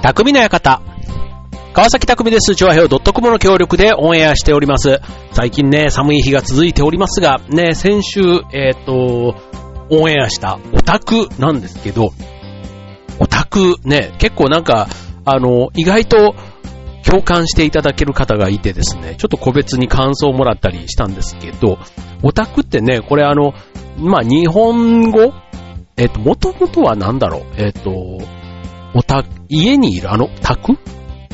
匠の館。川崎匠です。調和表 .com の協力でオンエアしております。最近ね、寒い日が続いておりますが、ね、先週、えっ、と、オンエアしたオタクなんですけど、オタクね、結構なんか、あの、意外と共感していただける方がいてですね、ちょっと個別に感想をもらったりしたんですけど、オタクってね、これあの、まあ、日本語？えっ、と、もともとはなんだろう？えっ、と、おた、家にいるあの宅？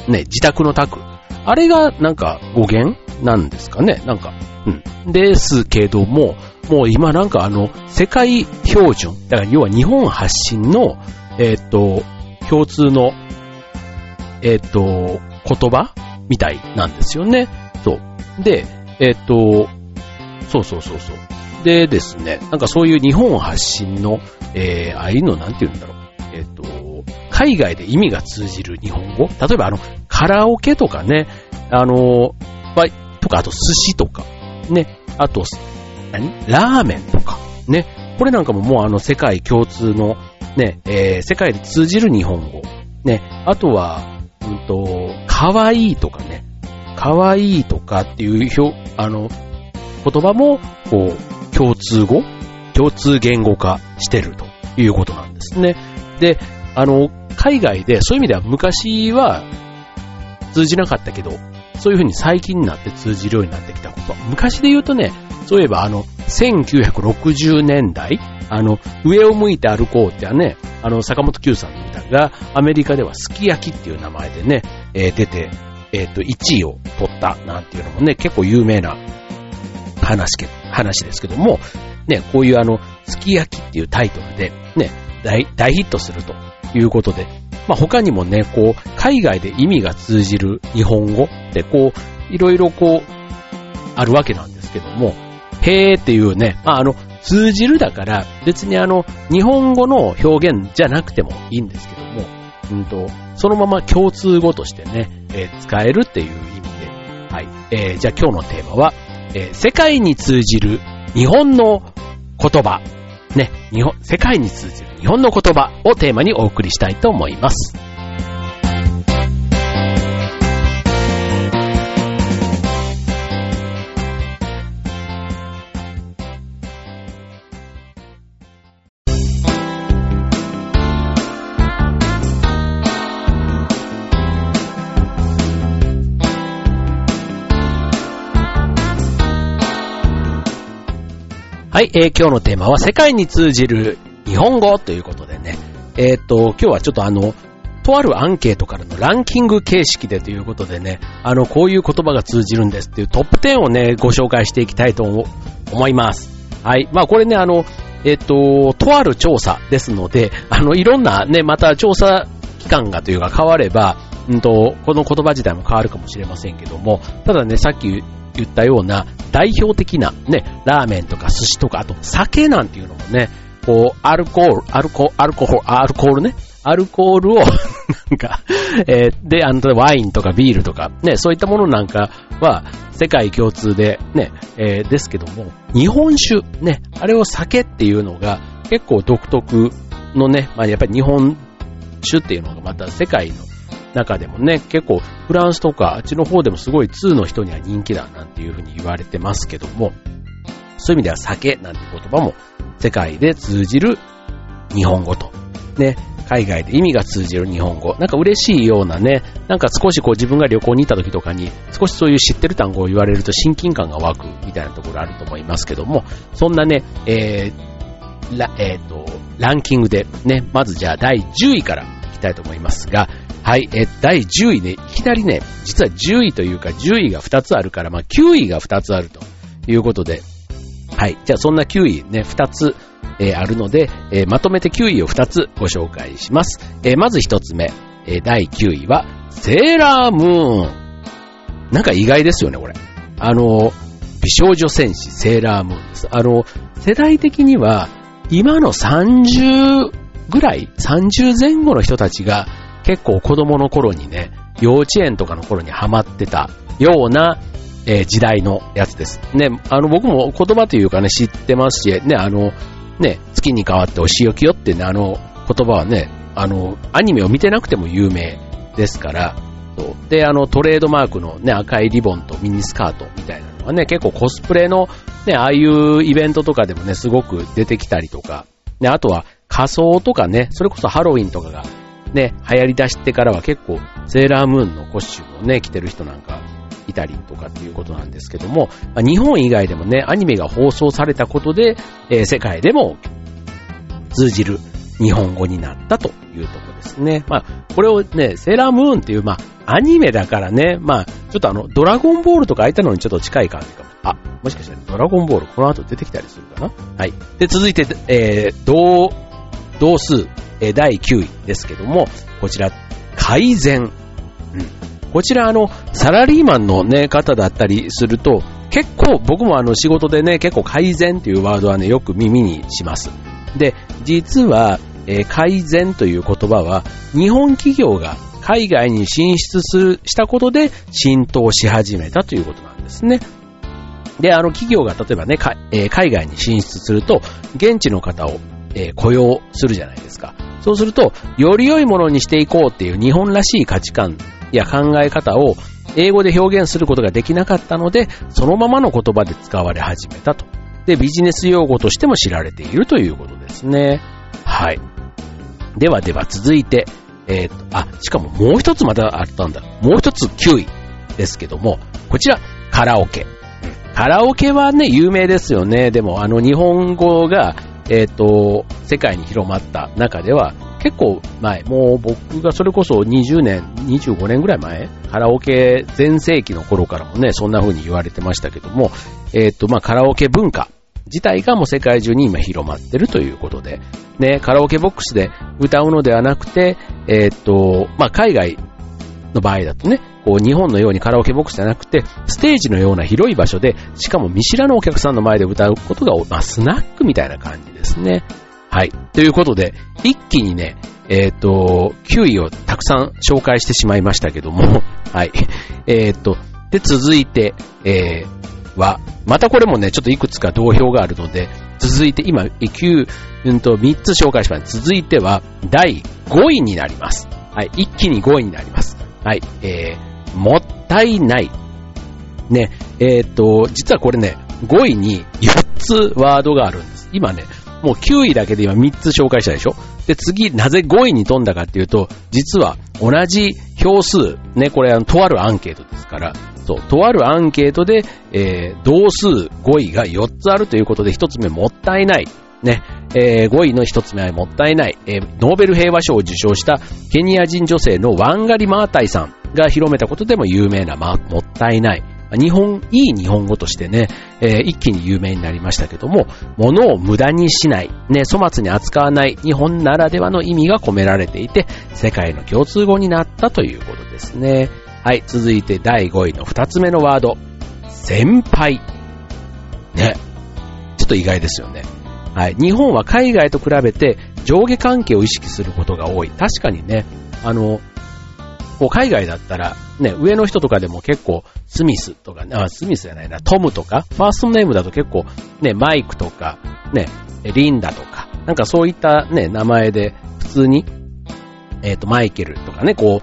ね、自宅の宅。あれがなんか語源なんですかね？なんか、うん。ですけども、もう今なんかあの、世界標準。だから要は日本発信の、えっ、と、共通の、えっ、と、言葉？みたいなんですよね。そう。で、えっ、と、そうそうそうそう。でですね、なんかそういう日本発信の、えー、ああいうのなんて言うんだろう。えっ、と、海外で意味が通じる日本語？例えばあの、カラオケとかね、あの、ばとか、あと寿司とか、ね、あと、何？ラーメンとか、ね、これなんかももうあの世界共通の、ね、えー、世界で通じる日本語。ね、あとは、うんと、かわいいとかね、かわいいとかっていう表、あの、言葉も、こう、共通語？共通言語化してるということなんですね。で、あの、海外でそういう意味では昔は通じなかったけど、そういうふうに最近になって通じるようになってきたこと。昔で言うとね、そういえばあの、1960年代、あの、上を向いて歩こうってはね、あの、坂本九さんの歌が、アメリカではすき焼きっていう名前でね、えー出て、えっ、と、1位を取ったなんていうのもね、結構有名な話け、話ですけども、ね、こういうあの、すき焼きっていうタイトルで、ね、大、大ヒットするということで、まあ、他にもね、こう、海外で意味が通じる日本語って、こう、いろいろこう、あるわけなんですけども、へーっていうね、まあ、あの、通じるだから、別にあの、日本語の表現じゃなくてもいいんですけども、うんと、そのまま共通語としてね、えー使えるっていう意味で、はい。えーじゃあ今日のテーマは、えー世界に通じる日本の言葉、ね、日本、世界に通じる。日本の言葉をテーマにお送りしたいと思います。はい、えー今日のテーマは世界に通じる日本語ということでね、えーっと、今日はちょっとあの、とあるアンケートからのランキング形式でということでね、あの、こういう言葉が通じるんですっていうトップ10をね、ご紹介していきたいと思います。はい。まあこれね、あの、えーっと、とある調査ですので、あの、いろんなね、また調査期間がというか変われば、うんと、この言葉自体も変わるかもしれませんけども、ただね、さっき言ったような代表的なね、ラーメンとか寿司とか、あと酒なんていうのもね、こう、アルコール、アルコ、アルコール、アルコールね、アルコールを、なんか、えーで、あの、ワインとかビールとか、ね、そういったものなんかは、世界共通で、ね、えーですけども、日本酒、ね、あれを酒っていうのが、結構独特のね、まあ、やっぱり日本酒っていうのがまた世界の中でもね、結構フランスとかあっちの方でもすごい2の人には人気だなんていうふうに言われてますけども、そういう意味では酒なんて言葉も世界で通じる日本語と、ね、海外で意味が通じる日本語、なんか嬉しいようなね、なんか少しこう自分が旅行に行った時とかに少しそういう知ってる単語を言われると親近感が湧くみたいなところあると思いますけども、そんなね、えーらえーと、ランキングでね、まずじゃあ第10位からいきたいと思いますが、はい、えー第10位ね、いきなりね、実は10位というか10位が2つあるから、まあ9位が2つあるということで、はい、じゃあそんな9位ね、2つ、えーあるので、えーまとめて9位を2つご紹介します。えーまず1つ目、え第9位は、セーラームーン。なんか意外ですよね、これ。あの、美少女戦士セーラームーンです。あの、世代的には、今の30ぐらい、30前後の人たちが結構子供の頃にね、幼稚園とかの頃にハマってたような、えー時代のやつです。ね、あの僕も言葉というかね、知ってますし、ね、あの、ね、月に変わってお仕置きよってね、あの言葉はね、あの、アニメを見てなくても有名ですから、で、あの、トレードマークのね、赤いリボンとミニスカートみたいなのはね、結構コスプレの、ね、ああいうイベントとかでもね、すごく出てきたりとか、ね、あとは仮装とかね、それこそハロウィンとかがね、流行り出してからは結構セーラームーンのコスチュームをね、着てる人なんかいたりとかっていうことなんですけども、まあ、日本以外でもね、アニメが放送されたことで、えー、世界でも通じる日本語になったというところですね。まあ、これをね、セーラームーンっていう、まあ、アニメだからね、まあ、ちょっとあの、ドラゴンボールとかああいたのにちょっと近い感じかも。あ、もしかしてドラゴンボールこの後出てきたりするかな？はい。で、続いて、えー、同、同数、えー、第9位ですけども、こちら、改善。うん。こちら、あの、サラリーマンのね、方だったりすると、結構、僕もあの、仕事でね、結構改善っていうワードはね、よく耳にします。で、実は、えー、改善という言葉は、日本企業が海外に進出する、したことで浸透し始めたということなんですね。で、あの企業が例えばね、えー、海外に進出すると、現地の方を、えー、雇用するじゃないですか。そうすると、より良いものにしていこうっていう日本らしい価値観や考え方を英語で表現することができなかったので、そのままの言葉で使われ始めたと。で、ビジネス用語としても知られているということですね。はい。ではでは続いて、えっ、ー、と、あ、しかももう一つまたあったんだ。もう一つ9位ですけども、こちら、カラオケ。カラオケはね、有名ですよね。でも、あの、日本語が、えっ、ー、と、世界に広まった中では、結構前、もう僕がそれこそ20年、25年ぐらい前、カラオケ全盛期の頃からもね、そんな風に言われてましたけども、えっ、と、まあ、カラオケ文化自体がもう世界中に今広まってるということで、ね、カラオケボックスで歌うのではなくて、えー、っと、まあ、海外の場合だとね、こう日本のようにカラオケボックスじゃなくて、ステージのような広い場所で、しかも見知らぬお客さんの前で歌うことが、まあ、スナックみたいな感じですね。はい。ということで、一気にね、えっ、ー、と、9位をたくさん紹介してしまいましたけども、はい。えっ、ー、と、で、続いて、えー、は、またこれもね、ちょっといくつか同票があるので、続いて今、9、うんと、3つ紹介します。続いては、第5位になります。はい、一気に5位になります。はい、えー、もったいない。ね、えっ、ー、と、実はこれね、5位に4つワードがあるんです。今ね、もう9位だけで今3つ紹介したでしょ？で、次、なぜ5位に飛んだかっていうと、実は同じ票数、ね、これあの、とあるアンケートですから、そう、とあるアンケートで、えー、同数5位が4つあるということで、1つ目もったいない。ね、えー、5位の1つ目はもったいない。えー、ノーベル平和賞を受賞したケニア人女性のワンガリ・マータイさんが広めたことでも有名な、ま、もったいない。日本、いい日本語としてね、えー、一気に有名になりましたけども、物を無駄にしない、ね、粗末に扱わない日本ならではの意味が込められていて、世界の共通語になったということですね。はい、続いて第5位の2つ目のワード。先輩。ね。ちょっと意外ですよね。はい。日本は海外と比べて上下関係を意識することが多い。確かにね、あの、こう海外だったら、ね、上の人とかでも結構、スミスとかね、あ、スミスじゃないな、トムとか、ファーストネームだと結構、ね、マイクとか、ね、リンダとか、なんかそういったね、名前で普通に、えっ、ー、と、マイケルとかね、こ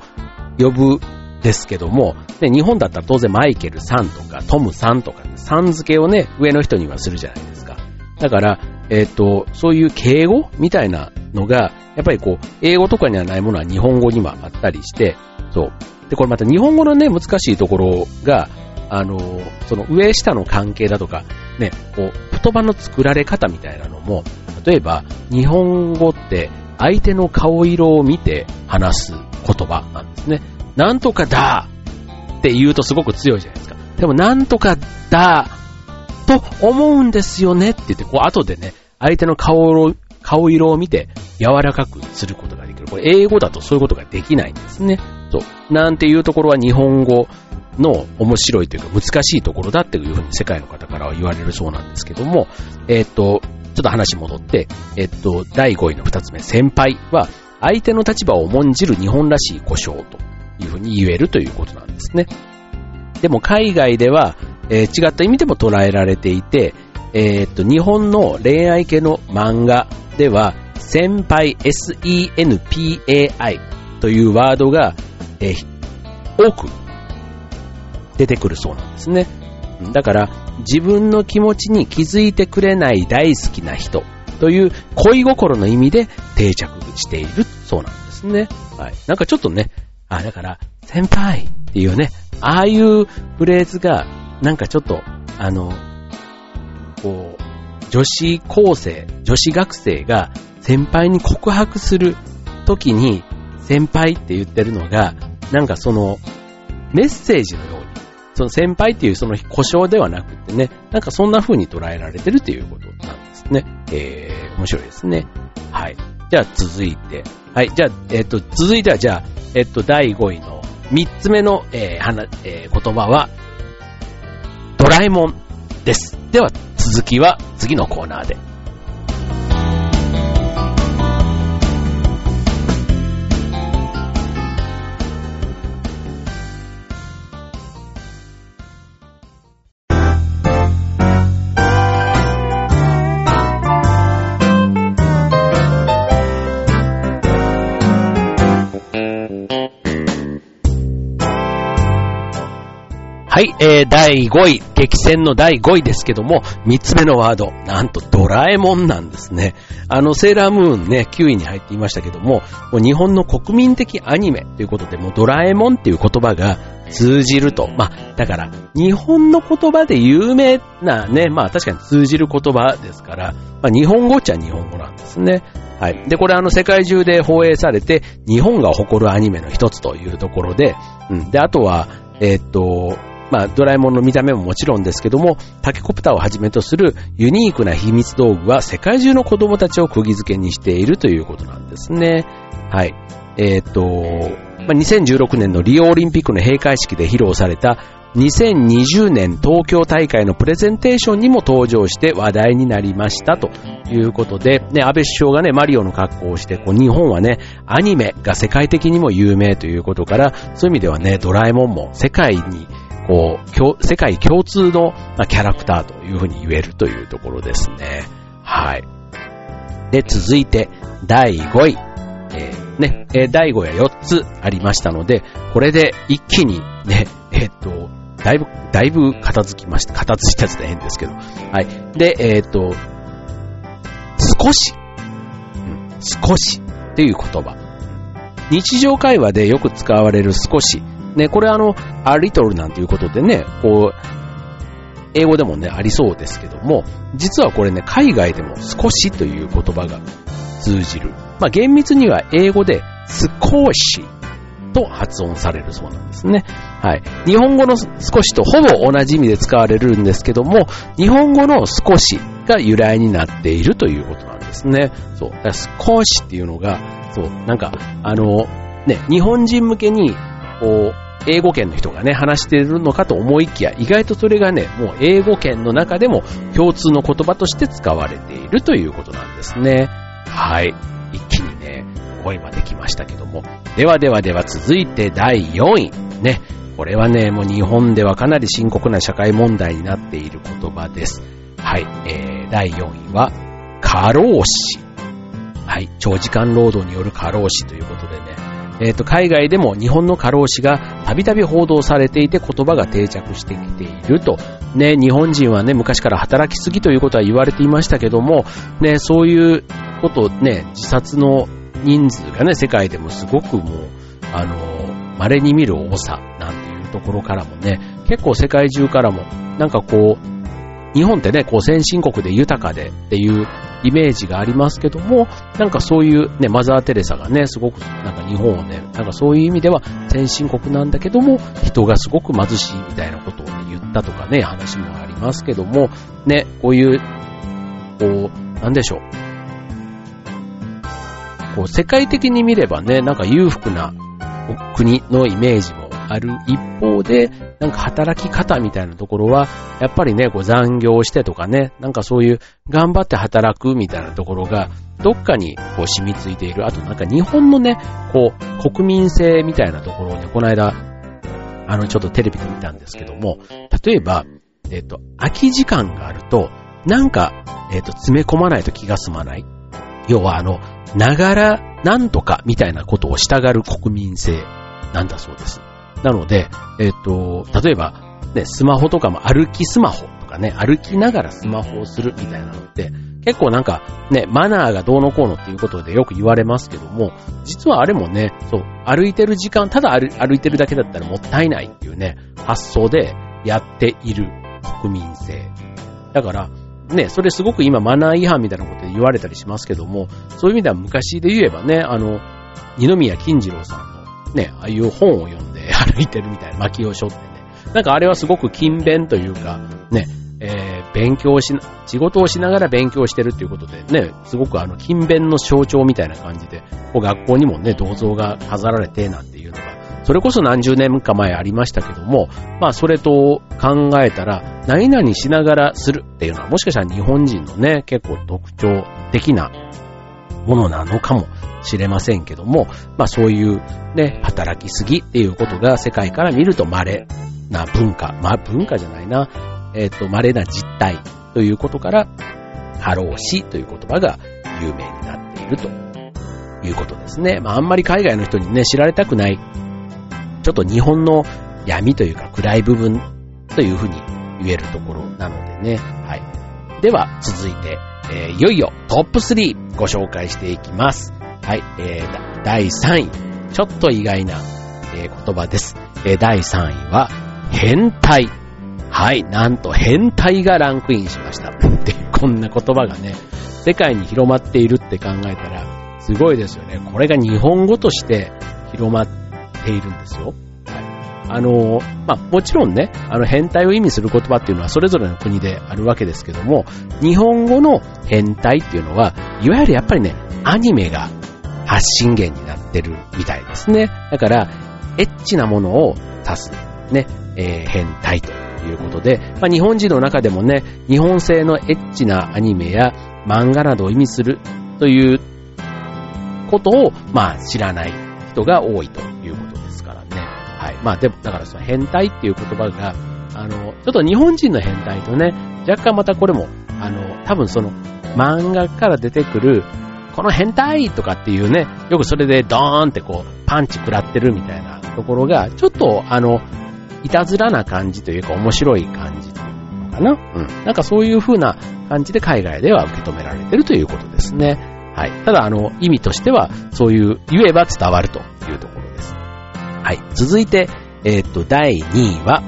う、呼ぶですけども、ね、日本だったら当然マイケルさんとかトムさんとか、ね、さん付けをね、上の人にはするじゃないですか。だから、えっ、ー、と、そういう敬語みたいなのが、やっぱりこう、英語とかにはないものは日本語にはあったりして、そう。で、これまた日本語のね、難しいところが、あの、その上下の関係だとか、ね、こう、言葉の作られ方みたいなのも、例えば、日本語って相手の顔色を見て話す言葉なんですね。なんとかだって言うとすごく強いじゃないですか。でも、なんとかだと思うんですよねって言って、こう、後でね、相手の顔色顔色を見て柔らかくすることができる。これ、英語だとそういうことができないんですね。そう。なんていうところは日本語の面白いというか難しいところだっていうふうに世界の方からは言われるそうなんですけども、えっ、と、ちょっと話戻って、えっ、と、第5位の2つ目、先輩は、相手の立場を重んじる日本らしい故障というふうに言えるということなんですね。でも海外では、えー、違った意味でも捉えられていて、えー、っと、日本の恋愛系の漫画では、先輩 SENPAI というワードが、えー、多く出てくるそうなんですね。だから、自分の気持ちに気づいてくれない大好きな人という恋心の意味で定着しているそうなんですね。はい。なんかちょっとね、あ、だから、先輩っていうね、ああいうフレーズが、なんかちょっと、あの、こう、女子高生、女子学生が先輩に告白する時に、先輩って言ってるのが、なんかその、メッセージのように、その先輩っていうその故障ではなくてね、なんかそんな風に捉えられてるっていうことなんですね。えー、面白いですね。はい。じゃあ続いて、はい、じゃあ、えっ、と、続いてはじゃあ、えっ、と、第5位の3つ目の、えーはえー、言葉は、ドラえもんです。では、続きは次のコーナーで。い、えー、第5位、激戦の第5位ですけども、3つ目のワード、なんとドラえもんなんですね。あの、セーラームーンね、9位に入っていましたけども、も日本の国民的アニメということで、もうドラえもんっていう言葉が通じると。まあ、だから、日本の言葉で有名なね、まあ確かに通じる言葉ですから、まあ日本語っちゃ日本語なんですね。はい。で、これあの世界中で放映されて、日本が誇るアニメの一つというところで、うん。で、あとは、えー、っと、まあ、ドラえもんの見た目ももちろんですけども、タケコプターをはじめとするユニークな秘密道具は世界中の子供たちを釘付けにしているということなんですね。はい。えっ、と、まあ、2016年のリオオリンピックの閉会式で披露された2020年東京大会のプレゼンテーションにも登場して話題になりましたということで、ね、安倍首相がね、マリオの格好をして、こう日本はね、アニメが世界的にも有名ということから、そういう意味ではね、ドラえもんも世界にこう、世界共通の、キャラクターというふうに言えるというところですね。はい。で、続いて、第5位。えー、ね、え第5位は4つありましたので、これで一気にね、えー、っと、だいぶ、だいぶ片付きました。片付いたやつで変ですけど。はい。で、え、っと、少し、うん、少しっていう言葉。日常会話でよく使われる少しね、これあの、a little なんていうことでね、こう、英語でもね、ありそうですけども、実はこれね、海外でも少しという言葉が通じる。まあ、厳密には英語で少しと発音されるそうなんですね。はい。日本語の少しとほぼ同じ意味で使われるんですけども、日本語の少しが由来になっているということなんですね。そう。だ少しっていうのが、そう、なんか、あの、ね、日本人向けにこう、英語圏の人がね、話しているのかと思いきや、意外とそれがね、もう英語圏の中でも共通の言葉として使われているということなんですね。はい。一気にね、5位まで来ましたけども。ではではでは続いて第4位。ね。これはね、もう日本ではかなり深刻な社会問題になっている言葉です。はい。えー、第4位は、過労死。はい。長時間労働による過労死ということでね、えっ、ー、と、海外でも日本の過労死がたびたび報道されていて言葉が定着してきていると。ね、日本人はね、昔から働きすぎということは言われていましたけども、ね、そういうことね、自殺の人数がね、世界でもすごくもう、あの、稀に見る多さなんていうところからもね、結構世界中からも、なんかこう、日本ってね、こう先進国で豊かでっていうイメージがありますけども、なんかそういうね、マザー・テレサがね、すごくなんか日本をね、なんかそういう意味では先進国なんだけども、人がすごく貧しいみたいなことを、ね、言ったとかね、話もありますけども、ね、こういう、こう、なんでしょう。こう、世界的に見ればね、なんか裕福な国のイメージもある一方で、なんか働き方みたいなところは、やっぱりね、こう残業してとかね、なんかそういう頑張って働くみたいなところが、どっかにこう染みついている。あとなんか日本のね、こう、国民性みたいなところをね、この間、あの、ちょっとテレビで見たんですけども、例えば、えっ、と、空き時間があると、なんか、えっ、と、詰め込まないと気が済まない。要はあの、ながら、なんとかみたいなことをしたがる国民性なんだそうです。なので、えっ、と、例えば、ね、スマホとかも歩きスマホとかね、歩きながらスマホをするみたいなのって、結構なんかね、マナーがどうのこうのっていうことでよく言われますけども、実はあれもね、そう、歩いてる時間、ただ歩いてるだけだったらもったいないっていうね、発想でやっている国民性。だから、ね、それすごく今マナー違反みたいなことで言われたりしますけども、そういう意味では昔で言えばね、あの、二宮金次郎さんのね、ああいう本を読んで 歩いてるみたいな巻きをしょってね、なんかあれはすごく勤勉というか、ね、えー、勉強し、仕事をしながら勉強してるっていうことでね、すごくあの、勤勉の象徴みたいな感じで、こう学校にもね、銅像が飾られてなんていうのが、それこそ何十年か前ありましたけども、まあそれと考えたら、何々しながらするっていうのは、もしかしたら日本人のね、結構特徴的なものなのかもしれませんけども、まあそういうね、働きすぎっていうことが世界から見ると稀な文化、まあ文化じゃないな、えっ、ー、と、稀な実態ということから、ハローシという言葉が有名になっているということですね。まあ、あんまり海外の人にね、知られたくない、ちょっと日本の闇というか暗い部分というふうに言えるところなのでね。はい。では、続いて、えー、いよいよトップ3ご紹介していきます。はい。えー、第3位。ちょっと意外な、えー、言葉です。えー、第3位は、変態。はい、なんと変態がランクインしました。で、こんな言葉がね、世界に広まっているって考えたら、すごいですよね。これが日本語として広まっているんですよ。あの、まあ、もちろんね、あの、変態を意味する言葉っていうのはそれぞれの国であるわけですけども、日本語の変態っていうのは、いわゆるやっぱりね、アニメが発信源になってるみたいですね。だから、エッチなものを指す、ね、えー、変態ということで、まあ、日本人の中でもね、日本製のエッチなアニメや漫画などを意味するということを、まあ、知らない人が多いとまあ、でも、だからその変態っていう言葉が、あの、ちょっと日本人の変態とね、若干またこれも、あの、多分その、漫画から出てくる、この変態とかっていうね、よくそれでドーンってこう、パンチ食らってるみたいなところが、ちょっとあの、いたずらな感じというか面白い感じというのかな。うん。なんかそういう風な感じで海外では受け止められてるということですね。はい。ただ、あの、意味としては、そういう、言えば伝わるというところ。はい。続いて、えー、っと、第2位は、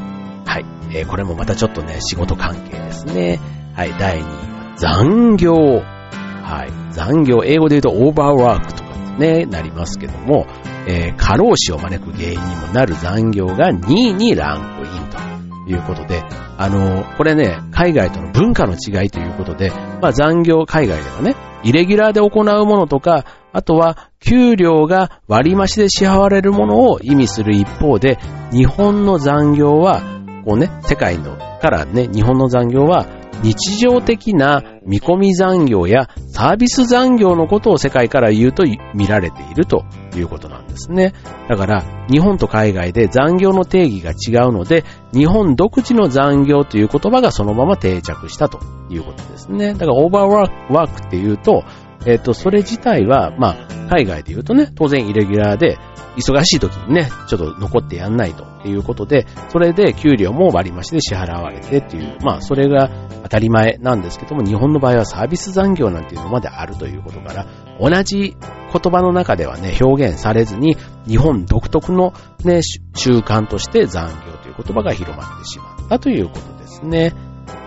はい。えー、これもまたちょっとね、仕事関係ですね。はい。第2位は、残業。はい。残業、英語で言うとオーバーワークとかね、なりますけども、えー、過労死を招く原因にもなる残業が2位にランクインということで、あのー、これね、海外との文化の違いということで、まあ残業海外ではね、イレギュラーで行うものとか、あとは給料が割増で支払われるものを意味する一方で、日本の残業は、こうね、世界のからね、日本の残業は日常的な見込み残業やサービス残業のことを世界から言うと見られているということなんですね。だから、日本と海外で残業の定義が違うので、日本独自の残業という言葉がそのまま定着したということですね。だから、オーバーワークっていうと、えっ、と、それ自体は、まあ、海外で言うとね、当然イレギュラーで、忙しい時にね、ちょっと残ってやんないということで、それで給料も割り増しで支払われてっていう、まあそれが当たり前なんですけども、日本の場合はサービス残業なんていうのまであるということから、同じ言葉の中ではね、表現されずに、日本独特のね、習慣として残業という言葉が広まってしまったということですね。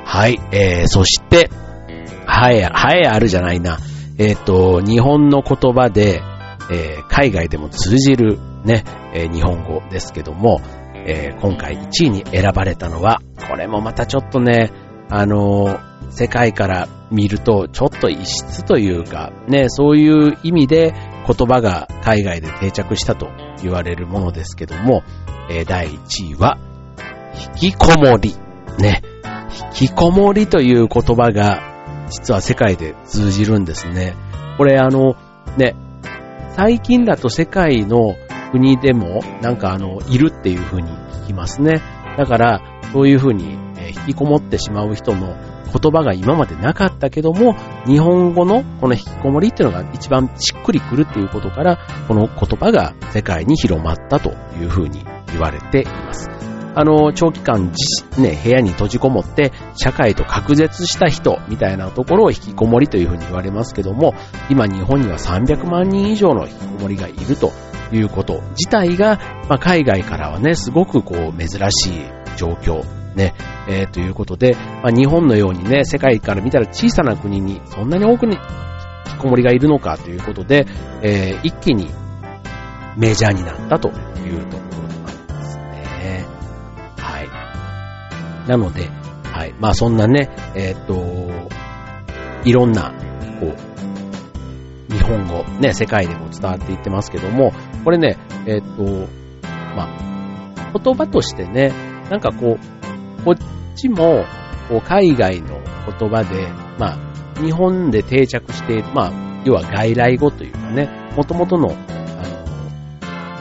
はい、えー、そして、はえ、はえあるじゃないな。えっ、ー、と、日本の言葉で、えー、海外でも通じるね、えー、日本語ですけども、えー、今回1位に選ばれたのは、これもまたちょっとね、あの世界から見るとちょっと異質というか、ね、そういう意味で言葉が海外で定着したと言われるものですけども、え第1位は、引きこもり。ね。引きこもりという言葉が実は世界で通じるんですね。これあの、ね、最近だと世界の国でもなんかあの、いるっていうふうに聞きますね。だから、そういうふうに引きこもってしまう人の言葉が今までなかったけども、日本語のこの引きこもりっていうのが一番しっくりくるっていうことから、この言葉が世界に広まったというふうに言われています。あの、長期間、ね、部屋に閉じこもって、社会と隔絶した人みたいなところを引きこもりというふうに言われますけども、今日本には300万人以上の引きこもりがいるということ自体が、まあ、海外からはね、すごくこう、珍しい状況、ね、えー、ということで、まあ、日本のようにね、世界から見たら小さな国にそんなに多くに引きこもりがいるのかということで、えー、一気にメジャーになったというとなので、はい。まあそんなね、えっ、と、いろんな、こう、日本語、ね、世界でも伝わっていってますけども、これね、えっ、と、まあ、言葉としてね、なんかこう、こっちも、こう、海外の言葉で、まあ、日本で定着して、まあ、要は外来語というかね、元々の、あ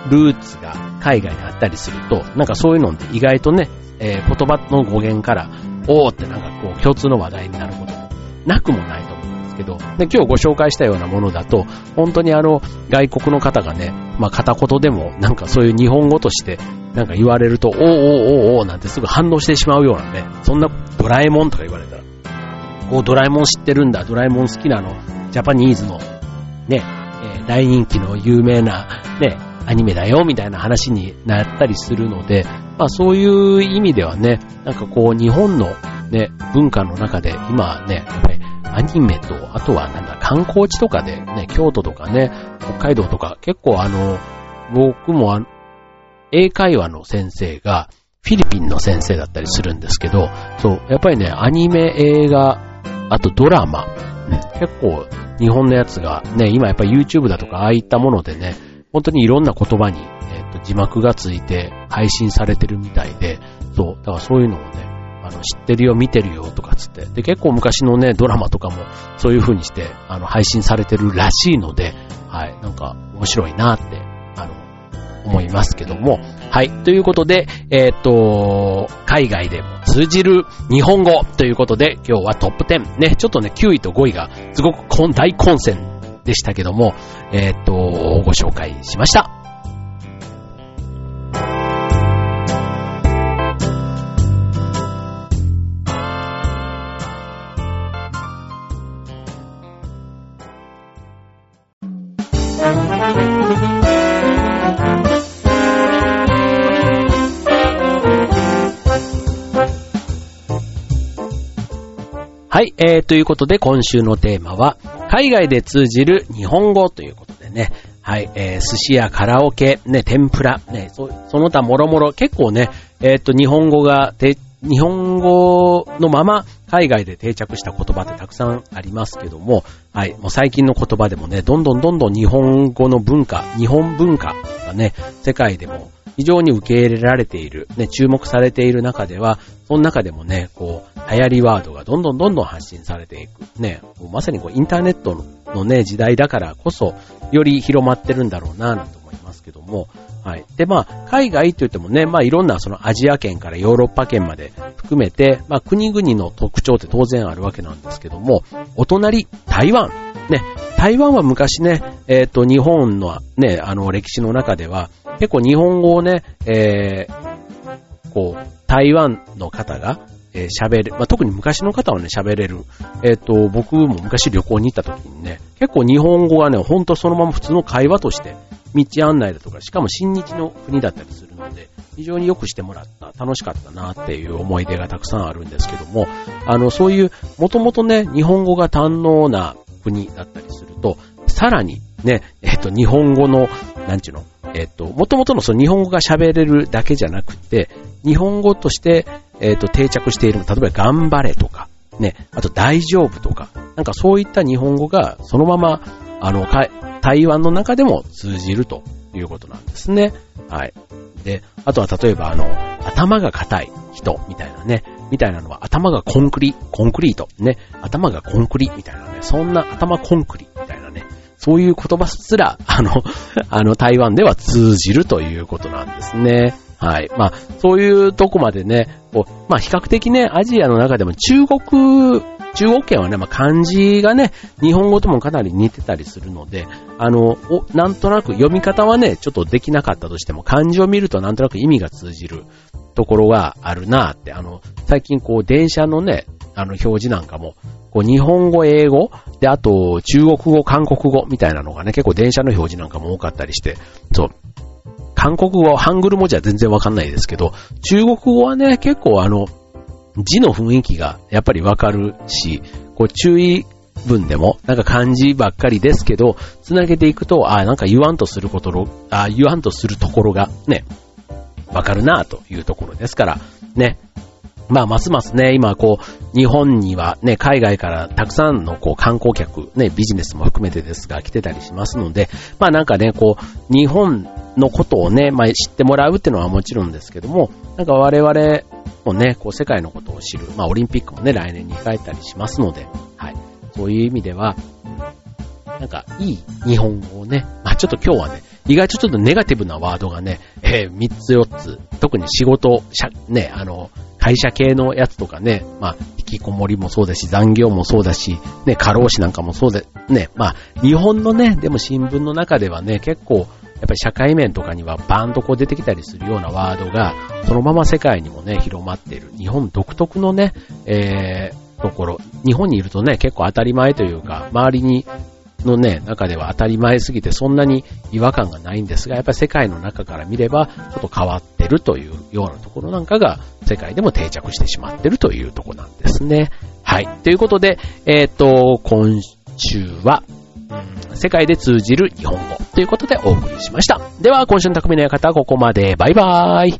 の、ルーツが海外にあったりすると、なんかそういうのって意外とね、えー、言葉の語源から、おーってなんかこう、共通の話題になることもなくもないと思うんですけど、で、今日ご紹介したようなものだと、本当にあの、外国の方がね、まあ片言でも、なんかそういう日本語としてなんか言われると、おーおーおーおーなんてすぐ反応してしまうようなね、そんなドラえもんとか言われたら、おドラえもん知ってるんだ、ドラえもん好きなの、ジャパニーズの、ね、えー、大人気の有名な、ね、アニメだよ、みたいな話になったりするので、まあそういう意味ではね、なんかこう日本のね、文化の中で今ね、やっぱりアニメと、あとはなんだ、観光地とかでね、京都とかね、北海道とか結構あの、僕もあ英会話の先生がフィリピンの先生だったりするんですけど、そう、やっぱりね、アニメ、映画、あとドラマ、結構日本のやつがね、今やっぱり YouTube だとかああいったものでね、本当にいろんな言葉に、と、字幕がついて配信されてるみたいで、そう、だからそういうのをね、あの、知ってるよ、見てるよ、とかつって。で、結構昔のね、ドラマとかも、そういう風にして、あの、配信されてるらしいので、はい、なんか、面白いなって、あの、思いますけども。はい。ということで、えっ、と、海外でも通じる日本語ということで、今日はトップ10。ね、ちょっとね、9位と5位がすごく大混戦でしたけども、えっ、と、ご紹介しました。はい、えー、ということで今週のテーマは、海外で通じる日本語ということでね、はい、えー、寿司やカラオケ、ね、天ぷら、ね、そその他もろもろ結構ね、えっ、ー、と、日本語が、日本語のまま海外で定着した言葉ってたくさんありますけども、はい、もう最近の言葉でもね、どんどんどんどん日本語の文化、日本文化がね、世界でも非常に受け入れられている、ね、注目されている中では、その中でもね、こう、流行りワードがどんどんどんどん発信されていく。ね、まさにこう、インターネットのね、時代だからこそ、より広まってるんだろうな、なんて思いますけども、はい。で、まあ、海外って言ってもね、まあ、いろんなそのアジア圏からヨーロッパ圏まで含めて、まあ、国々の特徴って当然あるわけなんですけども、お隣、台湾。ね、台湾は昔ね、えっ、ー、と、日本のね、あの、歴史の中では、結構日本語をね、えー、こう、台湾の方が、えー、喋る、まあ、特に昔の方はね、喋れる。えっ、ー、と、僕も昔旅行に行った時にね、結構日本語がね、ほんとそのまま普通の会話として、道案内だとか、しかも新日の国だったりするので、非常によくしてもらった、楽しかったなっていう思い出がたくさんあるんですけども、あの、そういう、もともとね、日本語が堪能な国だったりすると、さらにね、えっ、ー、と、日本語の、なんちゅうの、えっ、と、もともとのその日本語が喋れるだけじゃなくて、日本語として、えっ、と、定着している、例えば頑張れとか、ね、あと大丈夫とか、なんかそういった日本語がそのまま、あの、台湾の中でも通じるということなんですね。はい。で、あとは例えばあの、頭が硬い人みたいなね、みたいなのは頭がコンクリ、コンクリート、ね、頭がコンクリみたいなね、そんな頭コンクリ、そういう言葉すら、あの、あの、台湾では通じるということなんですね。はい。まあ、そういうとこまでね、こう、まあ比較的ね、アジアの中でも中国、中国圏はね、まあ漢字がね、日本語ともかなり似てたりするので、あの、お、なんとなく読み方はね、ちょっとできなかったとしても、漢字を見るとなんとなく意味が通じるところがあるなって、あの、最近こう電車のね、あの表示なんかも、こう日本語、英語、で、あと中国語、韓国語みたいなのがね、結構電車の表示なんかも多かったりして、そう、韓国語、ハングル文字は全然わかんないですけど、中国語はね、結構あの、字の雰囲気がやっぱりわかるし、こう注意文でも、なんか漢字ばっかりですけど、つなげていくと、ああ、なんか言わんとすることろ、あ言わんとするところがね、わかるなというところですから、ね。まあ、ますますね、今こう、日本にはね、海外からたくさんのこう観光客、ね、ビジネスも含めてですが来てたりしますので、まあなんかね、こう、日本のことをね、まあ知ってもらうっていうのはもちろんですけども、なんか我々もね、こう世界のことを知る、まあオリンピックもね、来年に控えたりしますので、はい。そういう意味では、なんかいい日本語をね、まあちょっと今日はね、意外とちょっとネガティブなワードがね、えー、3つ4つ、特に仕事、ね、あの、会社系のやつとかね、まあ、引きこもりもそうだし、残業もそうだし、ね、過労死なんかもそうで、ね、まあ、日本のね、でも新聞の中ではね、結構、やっぱり社会面とかにはバーンとこう出てきたりするようなワードが、そのまま世界にもね、広まっている。日本独特のね、えー、ところ。日本にいるとね、結構当たり前というか、周りにのね、中では当たり前すぎてそんなに違和感がないんですが、やっぱり世界の中から見れば、ちょっと変わってるというようなところなんかが、世界でも定着してしまってるというとこなんですね。はい。ということで、えっ、ー、と、今週は、世界で通じる日本語ということでお送りしました。では、今週の匠の館はここまで。バイバーイ。